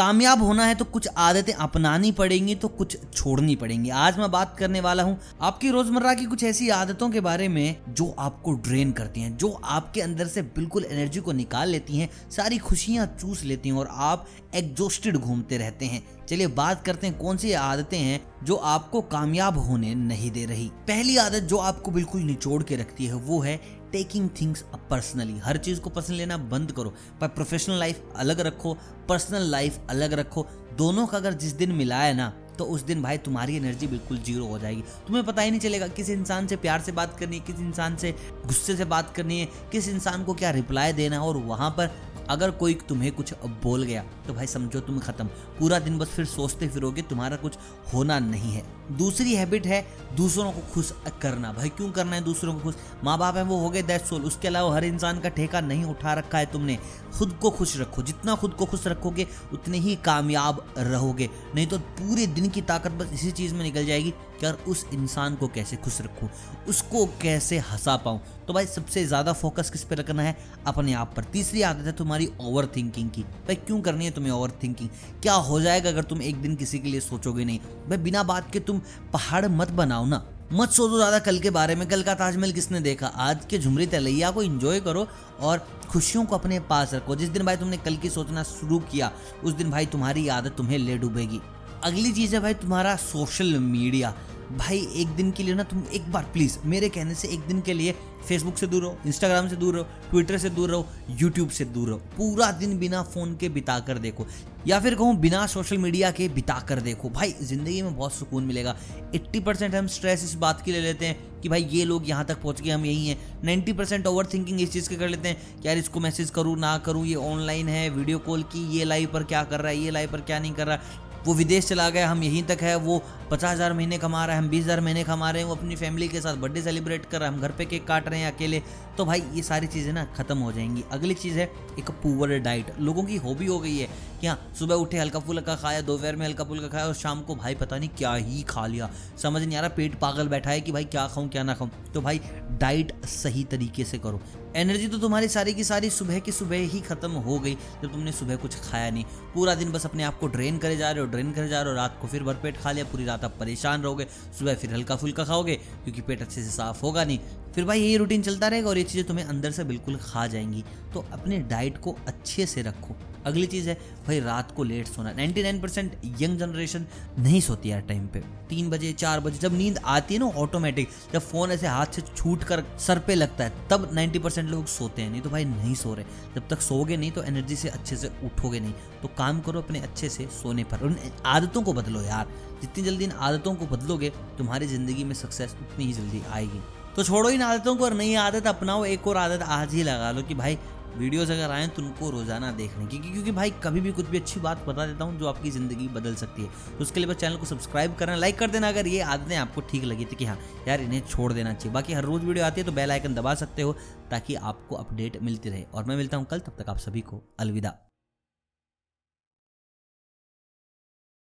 कामयाब होना है तो कुछ आदतें अपनानी पड़ेंगी तो कुछ छोड़नी पड़ेंगी। आज मैं बात करने वाला हूँ आपकी रोज़मर्रा की कुछ ऐसी आदतों के बारे में जो आपको ड्रेन करती हैं, जो आपके अंदर से बिल्कुल एनर्जी को निकाल लेती हैं, सारी खुशियाँ चूस लेती हैं और आप एग्जॉस्टेड घूमते रहते हैं। चलिए बात करते हैं कौन सी आदतें हैं जो आपको कामयाब होने नहीं दे रही। पहली आदत जो आपको बिल्कुल निचोड़ के रखती है वो है टेकिंग थिंग्स पर्सनली हर चीज़ को पर्सनल लेना बंद करो। पर प्रोफेशनल लाइफ अलग रखो पर्सनल लाइफ अलग रखो। दोनों का अगर जिस दिन मिला है ना तो उस दिन भाई तुम्हारी एनर्जी बिल्कुल ज़ीरो हो जाएगी। तुम्हें पता ही नहीं चलेगा किस इंसान से प्यार से बात करनी है, किस इंसान से गुस्से से बात करनी है, किस इंसान को क्या रिप्लाई देना है और वहाँ पर अगर कोई तुम्हें कुछ बोल गया तो भाई समझो तुम खत्म। पूरा दिन बस फिर सोचते फिरोगे, तुम्हारा कुछ होना नहीं है। दूसरी हैबिट है दूसरों को खुश करना। भाई क्यों करना है दूसरों को खुश? माँ बाप है, वो हो गए दैट सोल उसके अलावा हर इंसान का ठेका नहीं उठा रखा है तुमने। खुद को खुश रखो। जितना खुद को खुश रखोगे, उतने ही कामयाब रहोगे। नहीं तो पूरे दिन की ताकत बस इसी चीज़ में निकल जाएगी कि यार उस इंसान को कैसे खुश रखूँ? उसको कैसे हंसा पाऊँ? तो भाई सबसे ज़्यादा फोकस किस पे रखना है? अपने आप पर। तीसरी आदत है तुम्हारी ओवर थिंकिंग की। भाई, क्यों करनी है तुम्हें ओवर थिंकिंग क्या हो जाएगा अगर तुम एक दिन किसी के लिए सोचोगे नहीं? भाई, बिना बात के तुम पहाड़ मत बनाओ ना। मत सोचो ज़्यादा कल के बारे में। कल का ताजमहल किसने देखा? आज के झुमरी तलैया को एंजॉय करो और खुशियों को अपने पास रखो। जिस दिन भाई तुमने कल की सोचना शुरू किया, उस दिन भाई तुम्हारी आदत तुम्हें ले डूबेगी। अगली चीज़ है भाई तुम्हारा सोशल मीडिया भाई, एक दिन के लिए ना तुम एक बार प्लीज़ मेरे कहने से एक दिन के लिए फेसबुक से दूर रहो इंस्टाग्राम से दूर रहो ट्विटर से दूर रहो यूट्यूब से दूर रहो। पूरा दिन बिना फ़ोन के बिता कर देखो। या फिर कहूँ बिना सोशल मीडिया के बिता कर देखो। भाई, ज़िंदगी में बहुत सुकून मिलेगा। 80 परसेंट हम स्ट्रेस इस बात की ले लेते हैं कि भाई, ये लोग यहाँ तक पहुँच गए, हम यही हैं। 90 परसेंट ओवर थिंकिंग इस चीज़ के कर लेते हैं कि यार इसको मैसेज करूँ, ना करूँ, ये ऑनलाइन है वीडियो कॉल की, ये लाइव पर क्या कर रहा है, ये लाइव पर क्या नहीं कर रहा वो विदेश चला गया, हम यहीं तक है, वो पचास हज़ार महीने कमा रहा है, हम बीस हज़ार महीने कमा रहे हैं, वो अपनी फैमिली के साथ बर्थडे सेलिब्रेट कर रहा है, हम घर पे केक काट रहे हैं अकेले। तो भाई, ये सारी चीज़ें ना ख़त्म हो जाएँगी। अगली चीज़ है, एक पुअर डाइट लोगों की हॉबी हो गई है कि हाँ सुबह उठे, हल्का फुल्का खाया, दोपहर में हल्का फुल्का खाया और शाम को भाई पता नहीं क्या ही खा लिया। समझ नहीं आ रहा, पेट पागल बैठा है कि भाई क्या खाऊं, क्या ना खाऊं। तो भाई डाइट सही तरीके से करो। एनर्जी तो तुम्हारी सारी की सारी सुबह की सुबह ही खत्म हो गई, जब तुमने सुबह कुछ खाया नहीं। पूरा दिन बस अपने आप को ड्रेन करे जा रहे हो ड्रेन करे जा रहे हो, रात को फिर भरपेट खा लिया, पूरी रात आप परेशान रहोगे। सुबह फिर हल्का फुल्का खाओगे, क्योंकि पेट अच्छे से साफ़ होगा नहीं। फिर भाई यही रूटीन चलता रहेगा और ये चीज़ें तुम्हें अंदर से बिल्कुल खा जाएँगी। तो अपने डाइट को अच्छे से रखो। अगली चीज़ है, भाई रात को लेट सोना। 99 परसेंट यंग जनरेशन नहीं सोती यार टाइम पे। तीन बजे, चार बजे, जब नींद आती है ना ऑटोमेटिक जब फ़ोन ऐसे हाथ से छूट कर सर पे लगता है, तब 90 परसेंट लोग सोते हैं। नहीं तो भाई नहीं सो रहे। जब तक सोगे नहीं तो एनर्जी से अच्छे से उठोगे नहीं। तो काम करो अपने अच्छे से सोने पर। उन आदतों को बदलो यार। जितनी जल्दी इन आदतों को बदलोगे, तुम्हारी ज़िंदगी में सक्सेस उतनी ही जल्दी आएगी। तो छोड़ो इन आदतों को, और नई आदत अपनाओ। एक और आदत आज ही लगा लो कि भाई, वीडियोस अगर आए तो उनको रोज़ाना देखने की, क्योंकि भाई, कभी भी कुछ भी अच्छी बात बता देता हूँ जो आपकी ज़िंदगी बदल सकती है। तो उसके लिए बस चैनल को सब्सक्राइब करना लाइक कर देना अगर ये आदतें आपको ठीक लगी थी कि हाँ यार इन्हें छोड़ देना चाहिए। बाकी हर रोज़ वीडियो आती है तो बेल आइकन दबा सकते हो ताकि आपको अपडेट मिलती रहे। और मैं मिलता हूँ कल, तब तक आप सभी को अलविदा।